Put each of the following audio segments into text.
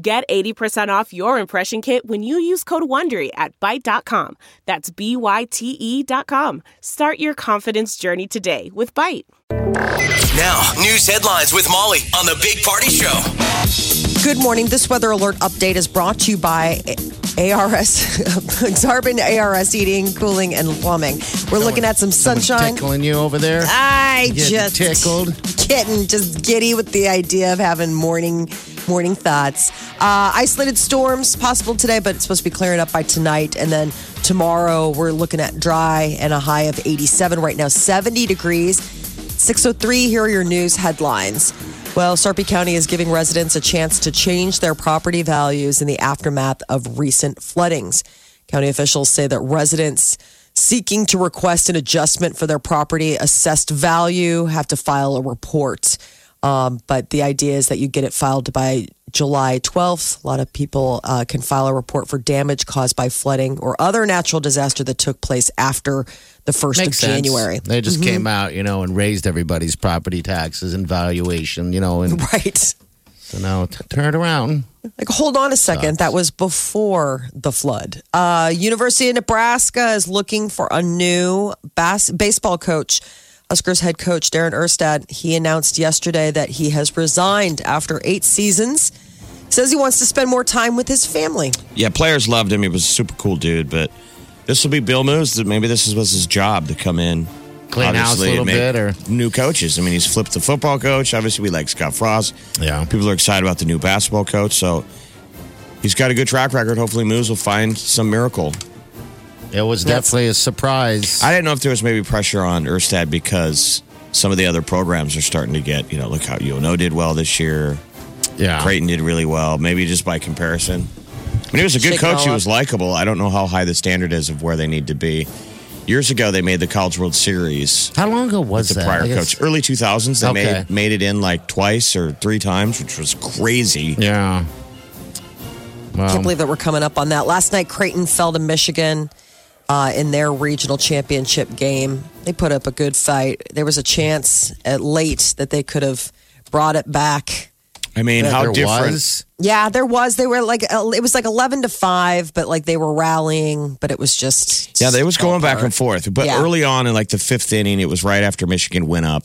Get 80% off your impression kit when you use code WONDERY at Byte.com. That's B-Y-T-E dot com. Start your confidence journey today with Byte. Now, news headlines with Molly on the Big Party Show. Good morning. This weather alert update is brought to you by ARS, Xarban ARS Heating, Cooling, and Plumbing. We're looking at some sunshine. Tickling you over there? I Getting just tickled. getting just giddy with the idea of having morning morning thoughts. Uh, isolated storms possible today, but it's supposed to be clearing up by tonight. And then tomorrow we're looking at dry and a high of 87. Right now, 70 degrees. 603. Here are your news headlines. Well, Sarpy County is giving residents a chance to change their property values in the aftermath of recent floodings. County officials say that residents seeking to request an adjustment for their property assessed value have to file a report. Um, but the idea is that you get it filed by July 12th. A lot of people uh, can file a report for damage caused by flooding or other natural disaster that took place after the 1st Makes of sense. January. They just came out, you know, and raised everybody's property taxes and valuation, you know, and Right. so now t- turn it around. Like, hold on a second. That was before the flood. Uh, University of Nebraska is looking for a new bas- baseball coach. Huskers head coach Darren Erstad, he announced yesterday that he has resigned after eight seasons. Says he wants to spend more time with his family. Yeah, players loved him. He was a super cool dude, but this will be Bill Moos. Maybe this was his job to come in. Clean house a little bit, or new coaches. I mean, he's flipped the football coach. Obviously, we like Scott Frost. Yeah. People are excited about the new basketball coach. So he's got a good track record. Hopefully, Moose will find some miracle. It was definitely a surprise. I didn't know if there was maybe pressure on Erstad because some of the other programs are starting to get, you know, look how UNO did well this year. yeah. Creighton did really well, maybe just by comparison. I mean, he was a good Shake coach. He was likable. I don't know how high the standard is of where they need to be. Years ago, they made the College World Series. How long ago was The that? prior coach, early 2000s, they Okay. made made it in like twice or three times, which was crazy. Yeah. Well, Can't believe that we're coming up on that. Last night, Creighton fell to Michigan uh, in their regional championship game. They put up a good fight. There was a chance at late that they could have brought it back. I mean, yeah, how there different? was. Yeah, there was. They were like uh, it was like eleven to five, but like they were rallying, but it was just Yeah, they was going back and forth. But Yeah. early on in like the fifth inning, it was right after Michigan went up.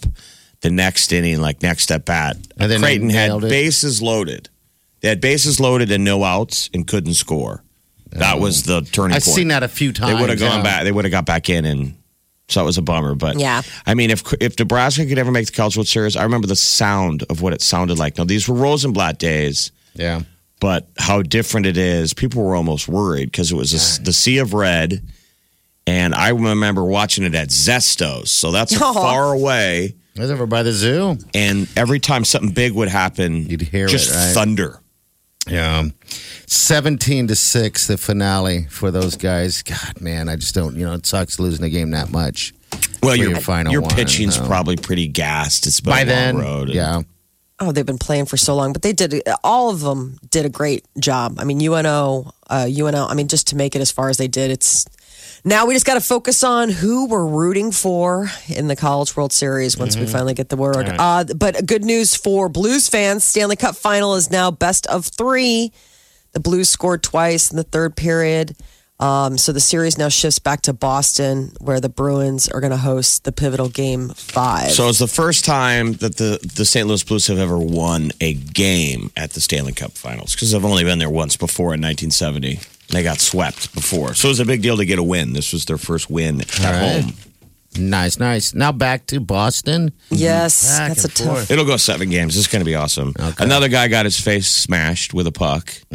The next inning, like next at bat, And then Creighton had it. bases loaded. They had bases loaded and no outs and couldn't score. That was the turning point. I've point. seen that a few times. They would have gone yeah. back. They would have got back in, and so it was a bummer. But Yeah. I mean, if if Nebraska could ever make the College World Series, I remember the sound of what it sounded like. Now these were Rosenblatt days, Yeah. but how different it is. People were almost worried because it was a, the sea of red, and I remember watching it at Zestos. So that's Aw. far away, It was over by the zoo. and every time something big would happen, You'd hear just it, right? thunder. Yeah. 17 to 6, the finale for those guys. God, man, I just don't, you know, it sucks losing a game that much. Well, your your final your pitching's no. probably pretty gassed. It's been By a then, road. and- yeah. Oh, they've been playing for so long, but they did all of them did a great job. I mean, UNO, uh, UNO. I mean, just to make it as far as they did, it's now we just got to focus on who we're rooting for in the College World Series once we finally get the word. Uh, but good news for Blues fans: Stanley Cup Final is now best of three. The Blues scored twice in the third period. Um, so the series now shifts back to Boston, where the Bruins are going to host the pivotal game five. So it's the first time that the, the St. Louis Blues have ever won a game at the Stanley Cup Finals because they've only been there once before in 1970. They got swept before. So it was a big deal to get a win. This was their first win at All right. home. Nice, nice. Now back to Boston. yes, Back that's a and tough. It'll go seven games. It's going to be awesome. Okay. Another guy got his face smashed with a puck.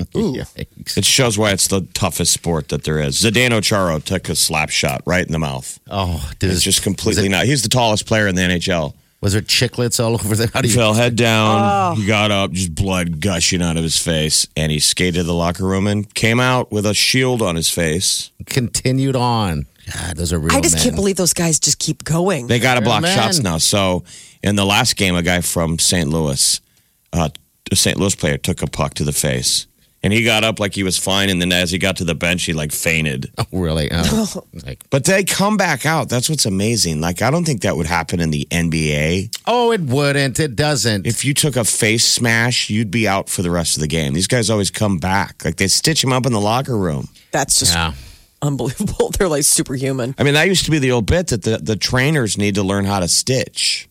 It shows why it's the toughest sport that there is. Zdeno Chara took a slap shot right in the mouth. Oh, did It's his- just completely it- not. He's the tallest player in the NHL. Was there chicklets all over the? How do He you? fell head down. Oh. He got up, just blood gushing out of his face, and he skated to the locker room and came out with a shield on his face. continued on. God, those are real. I just men. can't believe those guys just keep going. They got to block man. shots now. So in the last game, a guy from St. Louis, uh, a St. Louis player, took a puck to the face, and he got up like he was fine. And then as he got to the bench, he like fainted. Oh, really? Oh. oh. like, But they come back out. That's what's amazing. Like I don't think that would happen in the NBA. oh, it wouldn't. It doesn't. If you took a face smash, you'd be out for the rest of the game. These guys always come back. Like they stitch him up in the locker room. That's just yeah. unbelievable. They're like superhuman. I mean, that used to be the old bit that the, the trainers need to learn how to stitch.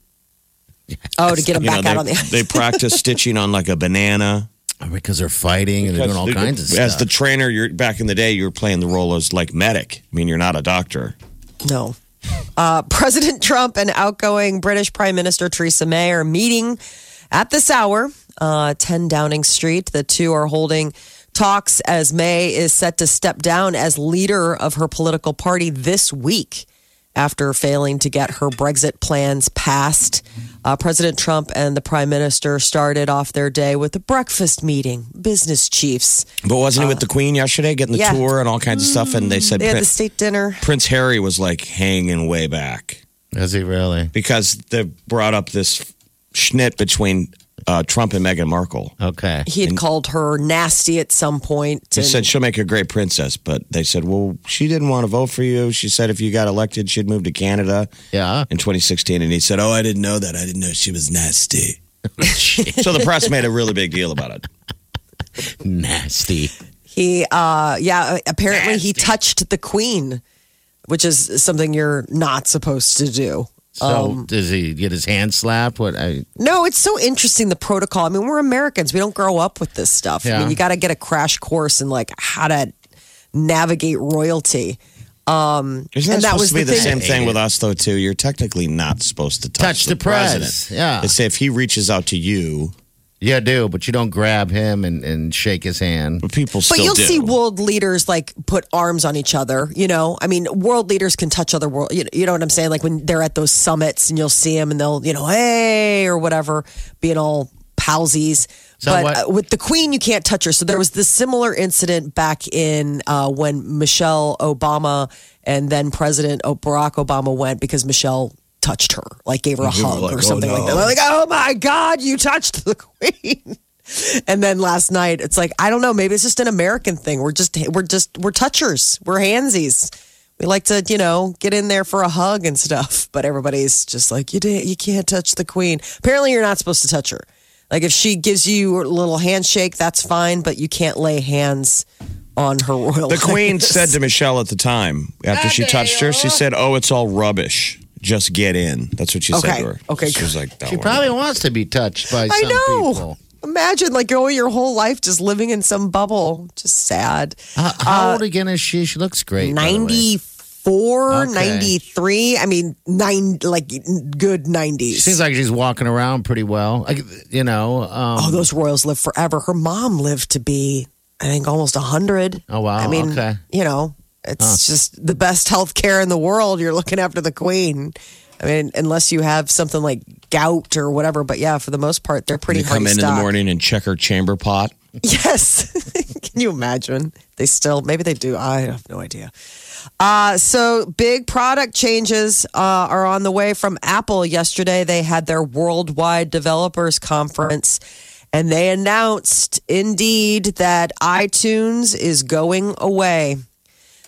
Oh, to get them You back know, out they, on the ice. they practice stitching on like a banana. Because they're fighting and they're doing all Because kinds of As stuff. As the trainer, you're back in the day, you were playing the role as like medic. I mean, you're not a doctor. No. Uh, President Trump and outgoing British Prime Minister Theresa May are meeting at this hour, uh, 10 Downing Street. The two are holding talks as May is set to step down as leader of her political party this week after failing to get her Brexit plans passed. Uh, President Trump and the Prime Minister started off their day with a breakfast meeting, business chiefs. But wasn't he with the Queen yesterday, getting the yeah. tour and all kinds of stuff? And they said They had the state dinner. Prince Harry was like hanging way back Is he really? because they brought up this schnit between uh, Trump and Meghan Markle. Okay. He had called her nasty at some point. They and- said she'll make a great princess, but they said, well, she didn't want to vote for you. She said if you got elected, she'd move to Canada Yeah. in 2016. And he said, oh, I didn't know that. I didn't know she was nasty. so the press made a really big deal about it. Nasty. He, uh, yeah, apparently he touched the queen, which is something you're not supposed to do. So does he get his hand slapped? What? I, No, it's so interesting the protocol. I mean, we're Americans; we don't grow up with this stuff. I Yeah. mean, you got to get a crash course in like how to navigate royalty. Um, Isn't that and that supposed was to be the the, thing. same thing with us, though, too? You're technically not supposed to touch, Touch the press. Yeah. They say if he reaches out to you, yeah, do, but you don't grab him and, and shake his hand. but people But still you'll do. see world leaders like put arms on each other. You know, I mean, world leaders can touch other world. You know, you know what I'm saying? Like when they're at those summits and you'll see them and they'll, you know, hey or whatever, being all palsies. So but uh, with the queen, you can't touch her. So there was this similar incident back in uh, when Michelle Obama and then President Barack Obama went because Michelle touched her, like gave her a hug like, or "Oh, something like that. no." They're like, oh my God, you touched the queen. And then last night, it's like I don't know. Maybe it's just an American thing. We're just we're just we're touchers. We're handsies. We like to you know get in there for a hug and stuff. But everybody's just like you did. You can't touch the queen. Apparently, you're not supposed to touch her. Like if she gives you a little handshake, that's fine. But you can't lay hands on her royal. The Queen said to Michelle at the time after she touched her, she said, "Oh, it's all rubbish. Just get in." That's what she said Okay. to her. Okay, she was like, "Don't She worry." probably wants to be touched by I some know. people. Imagine like going your whole life just living in some bubble. Just sad. How, how old again is she? She looks great. by the way. 94, Okay. 93. I mean, nine, like good 90s. She seems like she's walking around pretty well. Like, you know. Um, oh, those royals live forever. Her mom lived to be, I think, almost 100. Oh, wow. I mean, Okay. you know, it's just the best health care in the world. You're looking after the queen. I mean, unless you have something like gout or whatever. But yeah, for the most part, they're pretty They come in in the morning and check her chamber pot. Yes. Can you imagine? They still, maybe they do. I have no idea. Uh, so, big product changes uh, are on the way from Apple. Yesterday, they had their worldwide developers conference, and they announced indeed that iTunes is going away.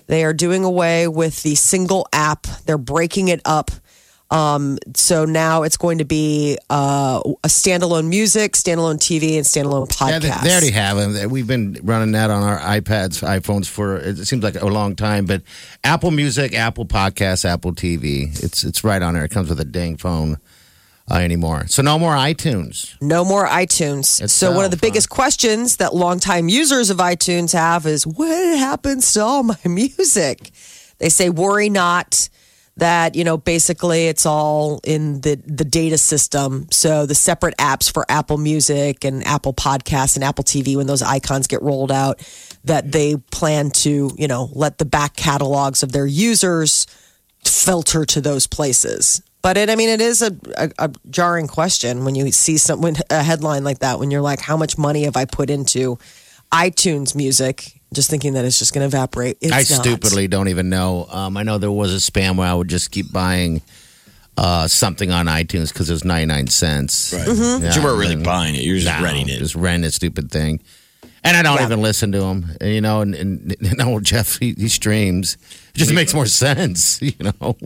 They are doing away with the single app, they're breaking it up. Um, so now it's going to be uh, a standalone music, standalone TV, and standalone podcast. Yeah, they, already have them. We've been running that on our iPads, iPhones for it seems like a long time. But Apple Music, Apple Podcasts, Apple TV, it's it's right on there. It comes with a dang phone uh, anymore. So no more iTunes. No more iTunes. It's so one of the biggest questions that longtime users of iTunes have is what happens to all my music? They say worry not that, you know, basically it's all in the the data system. So the separate apps for Apple Music and Apple Podcasts and Apple TV when those icons get rolled out that they plan to, you know, let the back catalogs of their users filter to those places. But it, I mean, it is a, a, a jarring question when you see some when a headline like that. When you're like, "How much money have I put into iTunes music?" Just thinking that it's just going to evaporate. It's I not. stupidly don't even know. Um, I know there was a spam where I would just keep buying uh, something on iTunes because it was 99 cents. Right. Mm-hmm. But you weren't really buying it. You were just No, renting it. Just rent a stupid thing. And I don't Yeah. even listen to him. And, you know, and, and, and no, Jeff, he, he streams. It just makes more sense, you know?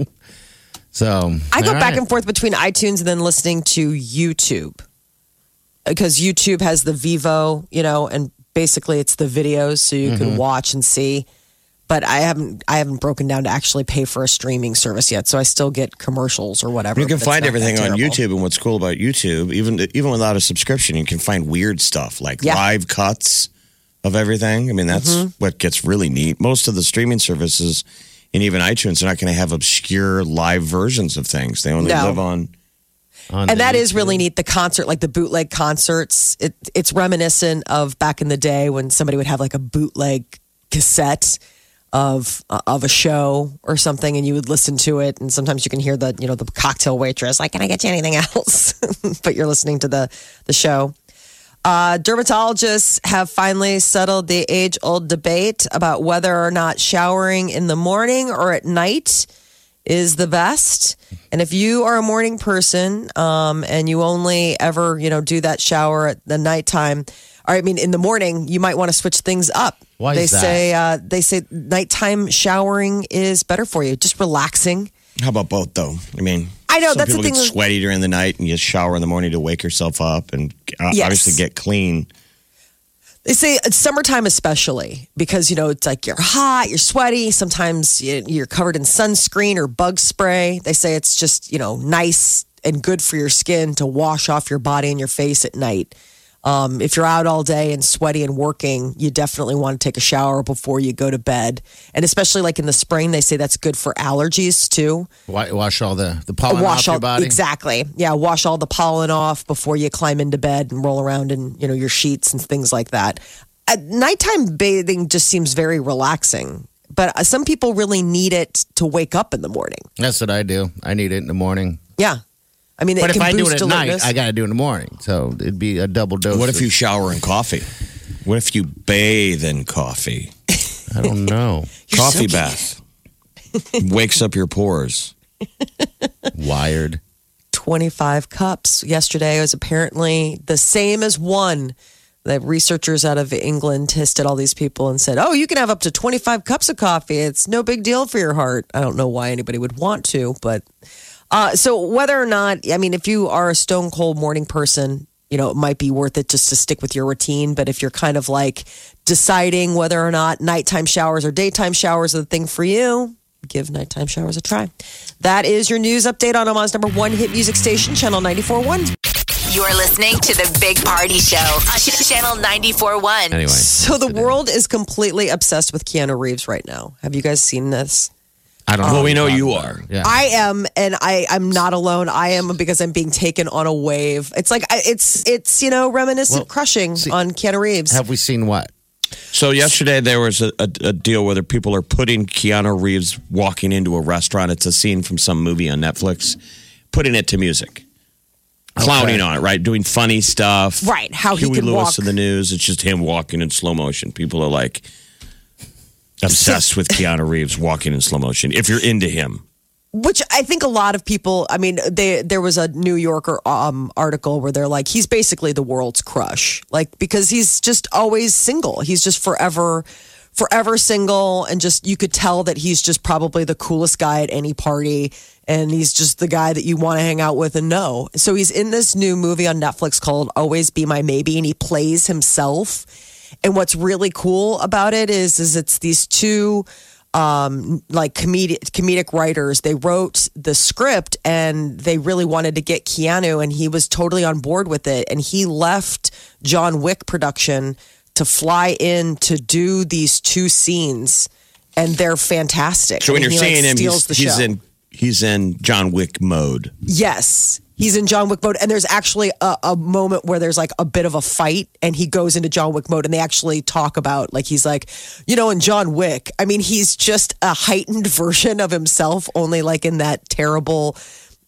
So I go back right. and forth between iTunes and then listening to YouTube because YouTube has the Vevo, you know, and basically it's the videos so you Mm-hmm. can watch and see. But I haven't I haven't broken down to actually pay for a streaming service yet, so I still get commercials or whatever. You can find everything on. YouTube, and what's cool about YouTube, even even without a subscription, you can find weird stuff like Yeah. live cuts of everything. I mean, that's Mm-hmm. what gets really neat. Most of the streaming services, and even iTunes, are not going to have obscure live versions of things. They only No. live on. On and the that is YouTube. really neat. The concert, like the bootleg concerts, it, it's reminiscent of back in the day when somebody would have like a bootleg cassette of uh, of a show or something, and you would listen to it. And sometimes you can hear the you know the cocktail waitress like, "Can I get you anything else?" but you're listening to the the show. Uh, dermatologists have finally settled the age old debate about whether or not showering in the morning or at night is the best. And if you are a morning person um, and you only ever, you know, do that shower at the nighttime, or I mean, in the morning, you might want to switch things up. Why they is that? say uh, they say nighttime showering is better for you, just relaxing. How about both, though? I mean, I know, some that's the people thing get with- sweaty during the night, and you shower in the morning to wake yourself up and uh, Yes. obviously get clean. They say it's summertime, especially because you know it's like you're hot, you're sweaty. Sometimes you're covered in sunscreen or bug spray. They say it's just you know nice and good for your skin to wash off your body and your face at night. Um, if you're out all day and sweaty and working, you definitely want to take a shower before you go to bed. And especially like in the spring, they say that's good for allergies too. Wash all the, the pollen wash off your body. exactly. Yeah, wash all the pollen off before you climb into bed and roll around in you know your sheets and things like that. At nighttime bathing just seems very relaxing, but uh, some people really need it to wake up in the morning. That's what I do. I need it in the morning. Yeah, I mean, But it if can I do it at night. I got to do it in the morning. So it'd be a double dose. What if you shower in coffee? What if you bathe in coffee? I don't know. coffee so bath wakes up your pores. Wired. 25 cups yesterday was apparently the same as one. The researchers out of England tested all these people and said, Oh, you can have up to 25 cups of coffee. It's no big deal for your heart. I don't know why anybody would want to, but uh, so whether or not, I mean, if you are a stone cold morning person, you know, it might be worth it just to stick with your routine. But if you're kind of like deciding whether or not nighttime showers or daytime showers are the thing for you, give nighttime showers a try. That is your news update on Omaha's number one hit music station, Channel 94.1. You're listening to the Big Party Show on Channel 94.1. Anyway. So the world is completely obsessed with Keanu Reeves right now. Have you guys seen this? I don't know. Well, we know you're are. Yeah. I am, and I I'm not alone. I am because I'm being taken on a wave. It's like it's it's you know reminiscent Well, crushing see- on Keanu Reeves. Have we seen what? So yesterday there was a, a, a deal where people are putting Keanu Reeves walking into a restaurant. It's a scene from some movie on Netflix, putting it to music, clowning on it, right? Doing funny stuff, Right, how he Huey can Lewis walk. in the news. It's just him walking in slow motion. People are like obsessed with Keanu Reeves walking in slow motion. If you're into him, Which I think a lot of people. I mean, they there was a New Yorker um, article where they're like, he's basically the world's crush, like because he's just always single. He's just forever, forever single, and just you could tell that he's just probably the coolest guy at any party, and he's just the guy that you want to hang out with and know. So he's in this new movie on Netflix called Always Be My Maybe, and he plays himself. And what's really cool about it is, is it's these two um, like comedic comedic writers. They wrote the script and they really wanted to get Keanu, and he was totally on board with it. And he left John Wick production to fly in to do these two scenes, and they're fantastic. so when And you're he, like, seeing him, he's, he's in he's in John Wick mode. Yes. He's in John Wick mode, and there's actually a, a moment where there's like a bit of a fight, and he goes into John Wick mode, and they actually talk about like he's like, you know, in John Wick. I mean, he's just a heightened version of himself, only like in that terrible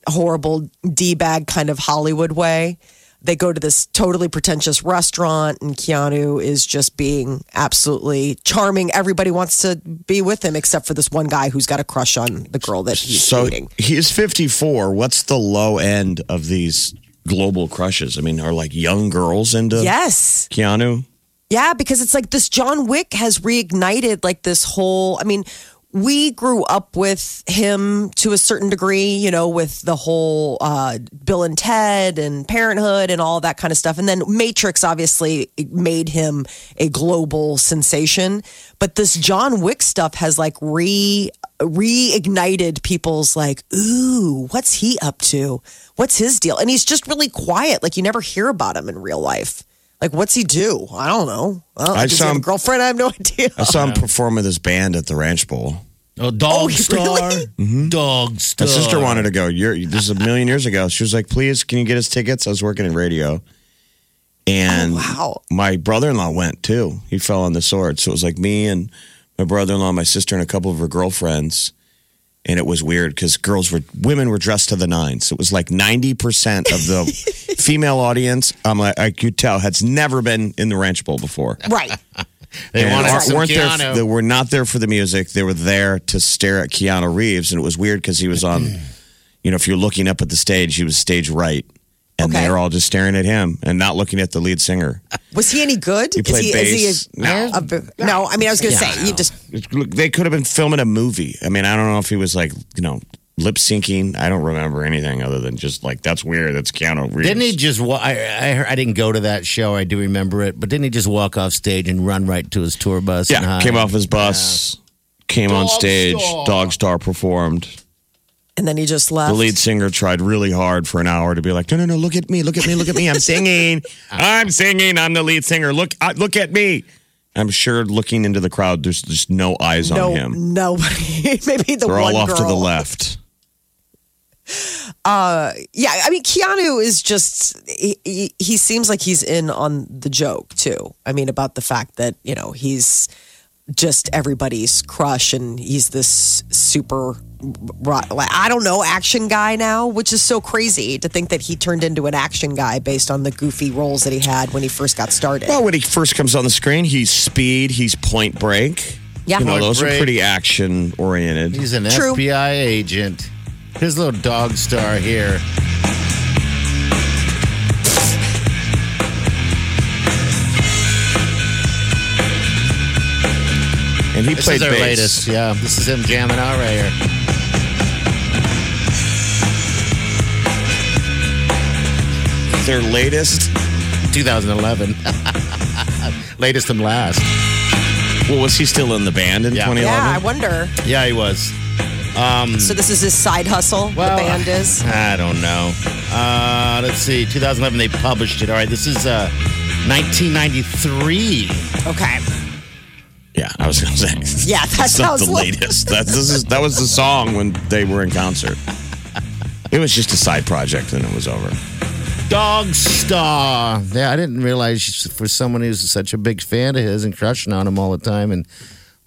horrible d bag kind of Hollywood way. They go to this totally pretentious restaurant, and Keanu is just being absolutely charming. Everybody wants to be with him, except for this one guy who's got a crush on the girl that he's So dating. he's 54. What's the low end of these global crushes? I mean, are like young girls into Yes. Keanu? Yeah, because it's like this John Wick has reignited like this whole. I mean, we grew up with him to a certain degree, you know, with the whole uh, Bill and Ted and Parenthood and all that kind of stuff. And then Matrix obviously made him a global sensation. But this John Wick stuff has like re reignited people's like, ooh, what's he up to? What's his deal? And he's just really quiet. Like you never hear about him in real life. Like, what's he do? I don't know. Well, I does saw have a him- girlfriend. I have no idea. I saw him perform with his band at the Ranch Bowl. Oh, dog oh, he star, really? Mm-hmm. Dogstar. My sister wanted to go. You're, this is a million years ago. She was like, "Please, can you get us tickets?" I was working in radio, and Oh, wow. my brother-in-law went too. He fell on the sword. So it was like me and my brother-in-law, my sister, and a couple of her girlfriends. And it was weird because girls were women were dressed to the nines. It was like ninety percent of the female audience. I'm like, I could tell has never been in the Ranch Bowl before. Right. They And wanted aren't- some weren't there. Keanu. They were not there for the music. They were there to stare at Keanu Reeves, and it was weird because he was on. You know, if you're looking up at the stage, he was stage right, and Okay. they were all just staring at him and not looking at the lead singer. Uh, was he any good? He played is he, bass. Is he a, a- no, I mean, I was going to say, you just, Look, They could have been filming a movie. I mean, I don't know if he was like, you know, lip syncing. I don't remember anything other than just like that's weird. That's Keanu Reeves. Didn't he just? wa- I I, I didn't go to that show. I do remember it, but didn't he just walk off stage and run right to his tour bus? Yeah, hide? came off his bus, came on stage. Star. Dogstar performed. And then he just left. The lead singer tried really hard for an hour to be like, no, no, no, look at me, look at me, look at me. I'm singing. I'm singing. I'm the lead singer. Look, uh, look at me. I'm sure looking into the crowd, there's just no eyes no, on him. nobody. Maybe the They're one all off girl. to the left. Yeah, I mean, Keanu is just, he, he, he seems like he's in on the joke too. I mean, about the fact that, you know, he's just everybody's crush and he's this super, ro- like, I don't know, action guy now, which is so crazy to think that he turned into an action guy based on the goofy roles that he had when he first got started. Well, when he first comes on the screen, he's speed, he's point break. Yeah. You know, Point those are pretty action oriented. He's an True. FBI agent. His little Dogstar here. And he This played is our bass. latest. Yeah, this is him jamming out right here. Their latest. 2011. latest and last. Well, was he still in the band in Yeah. 2011? yeah, I wonder. Yeah, he was. So this is his side hustle, Well, the band is? I don't know. Uh, let's see. 2011, they published it. All right, this is uh, 1993. Okay. Yeah, I was going to say. Yeah, That's not the like- latest. That, this is, that was the song when they were in concert. It was just a side project and it was over. Dogstar. Yeah, I didn't realize for someone who's such a big fan of his and crushing on him all the time and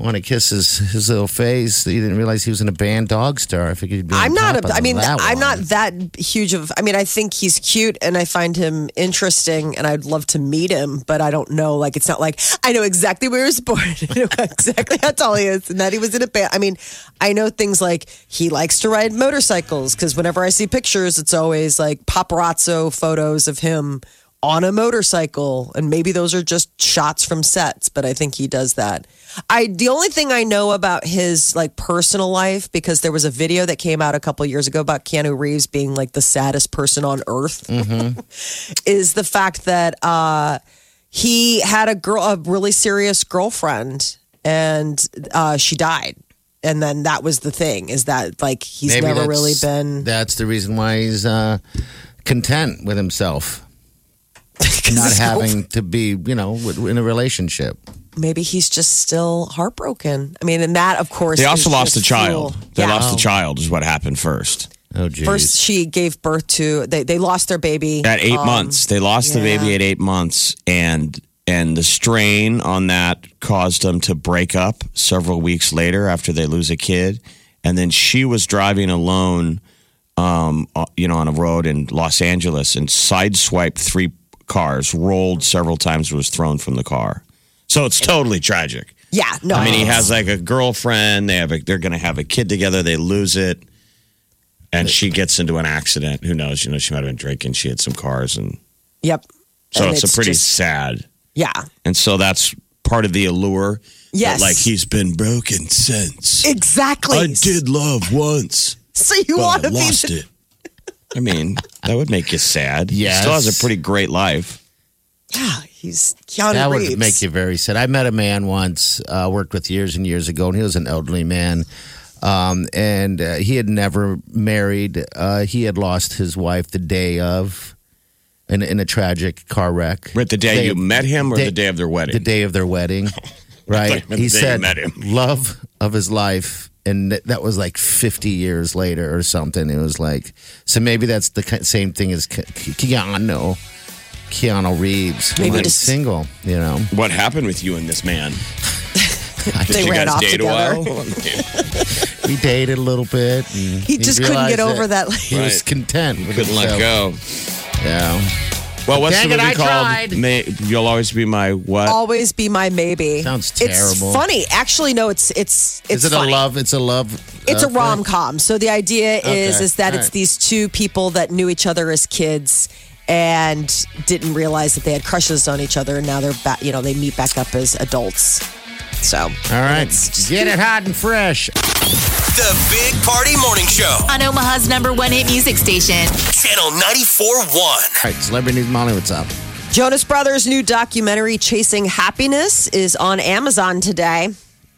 want to kiss his, his little face, that you didn't realize he was in a band Dogstar. I figured he'd be. I'm not. A, I mean, that I'm one. not that huge of. I mean, I think he's cute and I find him interesting, and I'd love to meet him. But I don't know. Like, it's not like I know exactly where he was born, I know exactly how tall he is, and that he was in a band. I mean, I know things like he likes to ride motorcycles because whenever I see pictures, it's always like paparazzo photos of him on a motorcycle, and maybe those are just shots from sets. But I think he does that. I the only thing I know about his like personal life because there was a video that came out a couple years ago about Keanu Reeves being like the saddest person on earth is the fact that uh, he had a girl a really serious girlfriend and uh, she died. And then that was the thing is that like he's Maybe never really been That's the reason why he's uh, content with himself. 'Cause Not his having to be, you know, in a relationship. maybe he's just still heartbroken. I mean, and that of course They also lost a child. fuel. They Yeah. lost a child, is what happened first. Oh, geez. First, she gave birth to they. They lost their baby At eight Um, months. They lost the baby at eight months. And and the strain on that caused them to break up several weeks later after they lose a kid. And then she was driving alone um, uh, you know, on a road in Los Angeles and sideswiped three cars, rolled several times, was thrown from the car. So it's totally tragic. Yeah, no. I mean, he has like a girlfriend. They have a, they're going to have a kid together. They lose it, and she gets into an accident. Who knows? You know, she might have been drinking. She had some cars, and Yep. so And it's, a pretty just- sad. yeah. And so that's part of the allure. Yes. Like he's been broken since. Exactly. I did love once, So you want to be the, it. I mean, that would make you sad. He still has a pretty great life. Yeah, he's Keanu That Reeves. would make you very sad. I met a man once, uh, worked with years and years ago, and he was an elderly man. Um, and uh, he had never married. Uh, he had lost his wife the day of in, in a tragic car wreck. Right, the day you met him or the day of their wedding? The day of their wedding. right. the day he you said, met him. love of his life. And th- that was like 50 years later or something. It was like, so maybe that's the ki- same thing as Ke- Ke- Keanu. Keanu Reeves. Maybe Maybe just- single, you know. What happened with you and this man? Did They you ran guys off date together. a while? We dated a little bit. And He just couldn't get over that, like- he was Right. content. With Couldn't let himself. go. Yeah. Well, what's Dang the it, movie I called? tried. May, You'll always be my what? always be my maybe. Sounds terrible. It's funny. Actually, no. It's it's it's Is it funny. a love? It's a love. It's uh, a rom com. So the idea is Okay. is that All it's right. these two people that knew each other as kids and didn't realize that they had crushes on each other, and now they're back. You know, they meet back up as adults. So All right. it's just- Get it hot and fresh. The Big Party Morning Show. On Omaha's number one hit music station. Channel 94.1. All right. Celebrity News Molly, what's up? Jonas Brothers' new documentary, Chasing Happiness, is on Amazon today.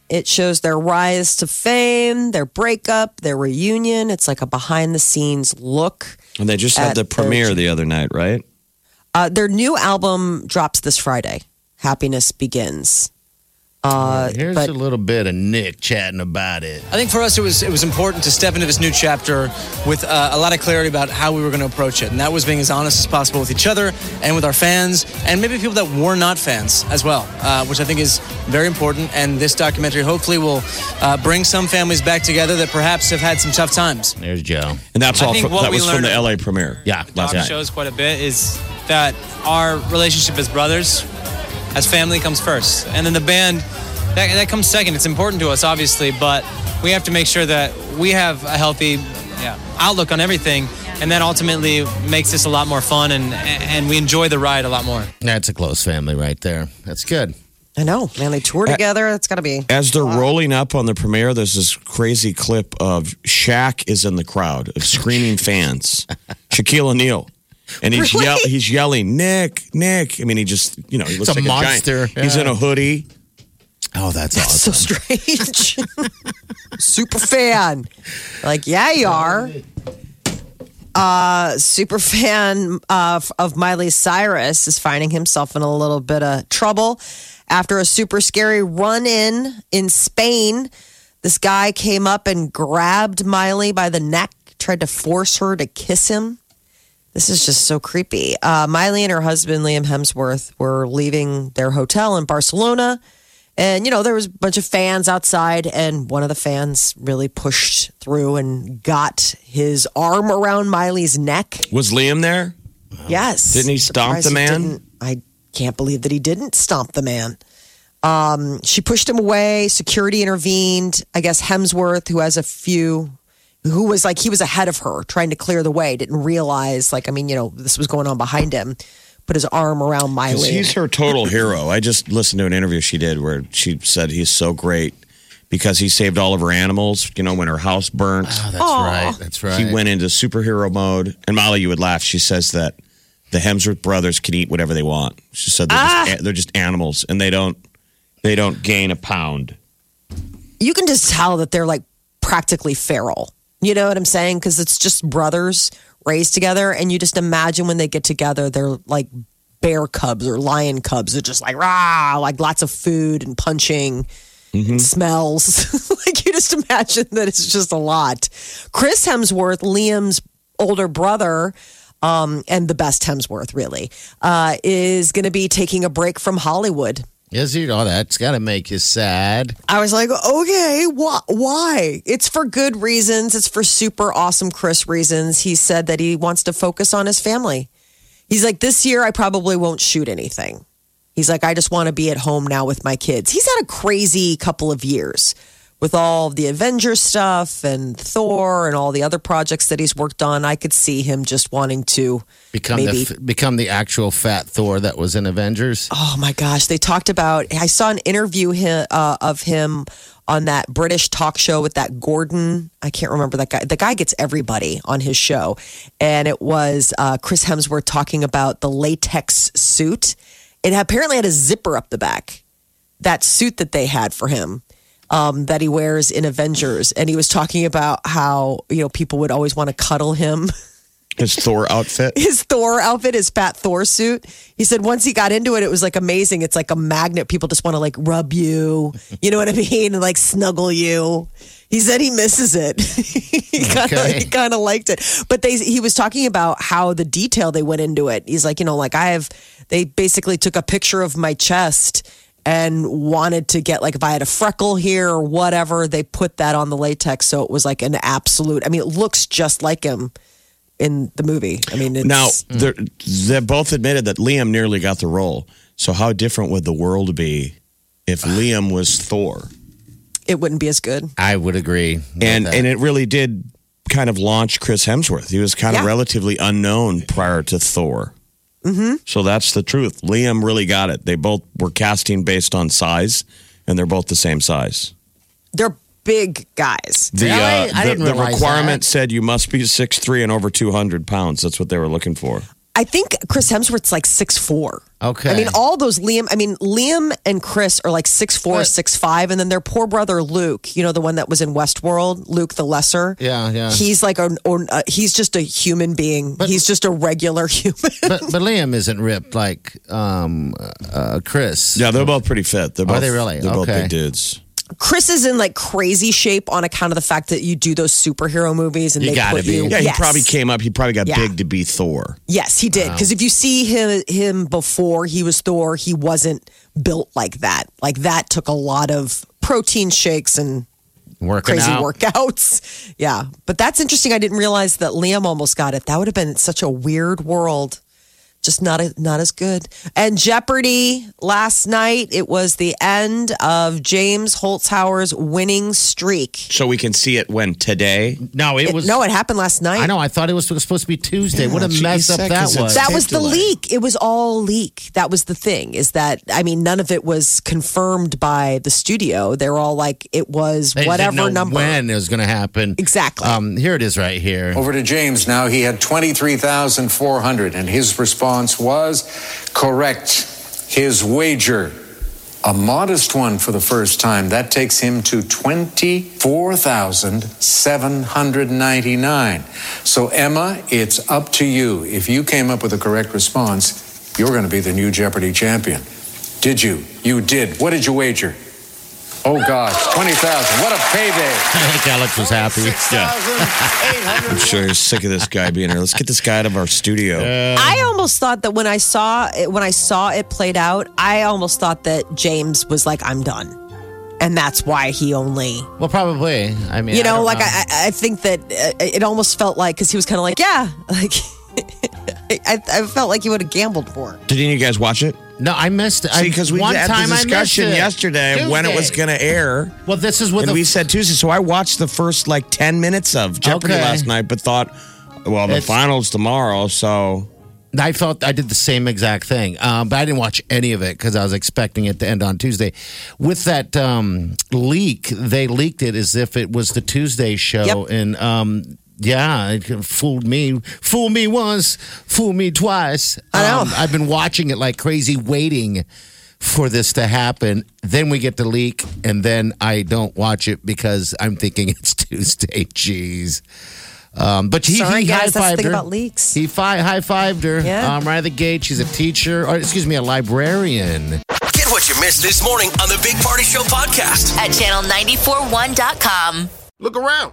It shows their rise to fame, their breakup, their reunion. It's like a behind the scenes look. And they just had the premiere the other night, right? Uh, their new album drops this Friday. Happiness Begins. Uh, Here's but a little bit of Nick chatting about it. I think for us, it was it was important to step into this new chapter with uh, a lot of clarity about how we were going to approach it, and that was being as honest as possible with each other and with our fans, and maybe people that were not fans as well, uh, which I think is very important. And this documentary hopefully will uh, bring some families back together that perhaps have had some tough times. There's Joe. And that's I all. think From, what that we was from the LA premiere. Yeah. last Doc night. shows quite a bit is that our relationship as brothers, as family, comes first, and then the band that, that comes second. It's important to us, obviously, but we have to make sure that we have a healthy yeah, outlook on everything, and that ultimately makes this a lot more fun, and and we enjoy the ride a lot more. That's a close family right there. That's good. I know, man, they tour together. It's got to be. As they're rolling up on the premiere, there's this crazy clip of Shaq is in the crowd of screaming fans, Shaquille O'Neal. And he's Really? yell, he's yelling, Nick, Nick. I mean, he just, you know, he looks a like a monster. giant. He's in a hoodie. Oh, that's That's so strange. super fan. Like, yeah, you are. Uh, super fan of, of Miley Cyrus is finding himself in a little bit of trouble after a super scary run in in Spain. This guy came up and grabbed Miley by the neck, tried to force her to kiss him. This is just so creepy. Uh, Miley and her husband, Liam Hemsworth, were leaving their hotel in Barcelona. And, you know, there was a bunch of fans outside, and one of the fans really pushed through and got his arm around Miley's neck. Was Liam there? Yes. Didn't he stomp Surprised the he man? didn't. I can't believe that he didn't stomp the man. Um, she pushed him away. Security intervened. I guess Hemsworth, who has a few, who was like, he was ahead of her trying to clear the way, didn't realize, like, I mean, you know, this was going on behind him, put his arm around Miley. He's her total hero. I just listened to an interview she did where she said he's so great because he saved all of her animals. You know, when her house burnt, Oh, that's right. That's right. he went into superhero mode. And Molly, you would laugh. She says that the Hemsworth brothers can eat whatever they want. She said they're, Ah. just, they're just animals and they don't they don't gain a pound. you can just tell that they're like practically feral. You know what I'm saying? Because it's just brothers raised together, and you just imagine when they get together, they're like bear cubs or lion cubs. They're just like rah, like lots of food and punching. and Smells like you just imagine that it's just a lot. Chris Hemsworth, Liam's older brother, um, and the best Hemsworth really, uh, is going to be taking a break from Hollywood Is he? Oh, that's got to make you sad. I was like, okay, wh- why? It's for good reasons. It's for super awesome Chris reasons. He said that he wants to focus on his family. He's like, this year I probably won't shoot anything. He's like, I just want to be at home now with my kids. He's had a crazy couple of years with all the Avengers stuff and Thor and all the other projects that he's worked on. I could see him just wanting to Become the become the actual fat Thor that was in Avengers. Oh my gosh, they talked about. I saw an interview hi- uh, of him on that British talk show with that Gordon. I can't remember that guy. The guy gets everybody on his show, and it was uh, Chris Hemsworth talking about the latex suit. It apparently had a zipper up the back. That suit that they had for him. Um, that he wears in Avengers, and he was talking about how you know people would always want to cuddle him. His Thor outfit. his Thor outfit, his fat Thor suit. He said once he got into it, it was like amazing. It's like a magnet. People just want to like rub you, you know what I mean, and like snuggle you. He said he misses it. he kind of Okay. he kind of liked it, but they he was talking about how the detail they went into it. He's like, you know, like I have. They basically took a picture of my chest and wanted to get like if I had a freckle here or whatever, they put that on the latex, so it was like an absolute. I mean, it looks just like him in the movie. I mean, it's, Now, they're, they both admitted that Liam nearly got the role. So, how different would the world be if Liam was Thor? it wouldn't be as good. I would agree. And that. and it really did kind of launch Chris Hemsworth. He was kind of relatively unknown prior to Thor. Mm-hmm. So that's the truth. Liam really got it. They both were casting based on size, and they're both the same size. They're big guys. The, Really? uh, I the, didn't the requirement that. said you must be six three and over 200 pounds. That's what they were looking for. I think Chris Hemsworth's like six four. Okay. I mean, all those Liam. I mean, Liam and Chris are like six four, But- six five, and then their poor brother Luke. You know, the one that was in Westworld, Luke the Lesser. Yeah, yeah. He's like a, or, uh, he's just a human being. But- he's just a regular human. but but Liam isn't ripped like um uh Chris. Yeah, they're both pretty fit. They're Are both, they really? They're both big dudes. Chris is in like crazy shape on account of the fact that you do those superhero movies and You they gotta put be. you. Yeah, he Yes. probably came up. He probably got Yeah. big to be Thor. Yes, he did. Because if you see him him before he was Thor, he wasn't built like that. Like that took a lot of protein shakes and working crazy out. workouts. Yeah, but that's interesting. I didn't realize that Liam almost got it. That would have been such a weird world. Just not a, not as good. And Jeopardy last night. It was the end of James Holzhauer's winning streak. So we can see it when today. No, it It- was. no, it happened last night. I know. I thought it was supposed to be Tuesday. what a mess up that- that 'cause was. That was the delay. leak. It was all leak. That was the thing. Is that I mean, none of it was confirmed by the studio. They were all like, it was They whatever didn't know number. when it was going to happen. Exactly. Um, here it is right here. Over to James now. He had 23,400, and his response was correct. His wager, a modest one for the first time, that takes him to 24,799. So, Emma, it's up to you. If you came up with a correct response, you're going to be the new Jeopardy champion. Did you? You did. What did you wager? Oh, gosh, 20,000. What a payday. I think Alex was happy. Yeah. I'm sure he's sick of this guy being here. Let's get this guy out of our studio. I almost thought that when I saw it, when I saw it played out, I almost thought that James was like, "I'm done," and that's why he only, Well, probably. I mean, you know, don't like I, I I think that uh, it almost felt like because he was kind of like, "Yeah," like I, I felt like he would have gambled more. Did any of you guys watch it? No, I missed it. See, because we one had time the discussion it. yesterday when it was going to air. Well, this is what the we said Tuesday. So I watched the first like 10 minutes of Jeopardy Okay. last night, but thought, well, the It's- finals tomorrow. So I felt I did the same exact thing, um, but I didn't watch any of it because I was expecting it to end on Tuesday. With that um, leak, they leaked it as if it was the Tuesday show, Yep. and um, yeah, it fooled me. Fool me once, fool me twice. I know. Um, I've been watching it like crazy, waiting for this to happen. Then we get the leak, and then I don't watch it because I'm thinking it's Tuesday. Jeez. Um, but he, Sorry, he guys, that's the high-fived her. about leaks. He fi- high fived her Yeah. um, right at the gate. She's a teacher, or excuse me, a librarian. Get what you missed this morning on the Big Party Show podcast. At channel941.com. Look around.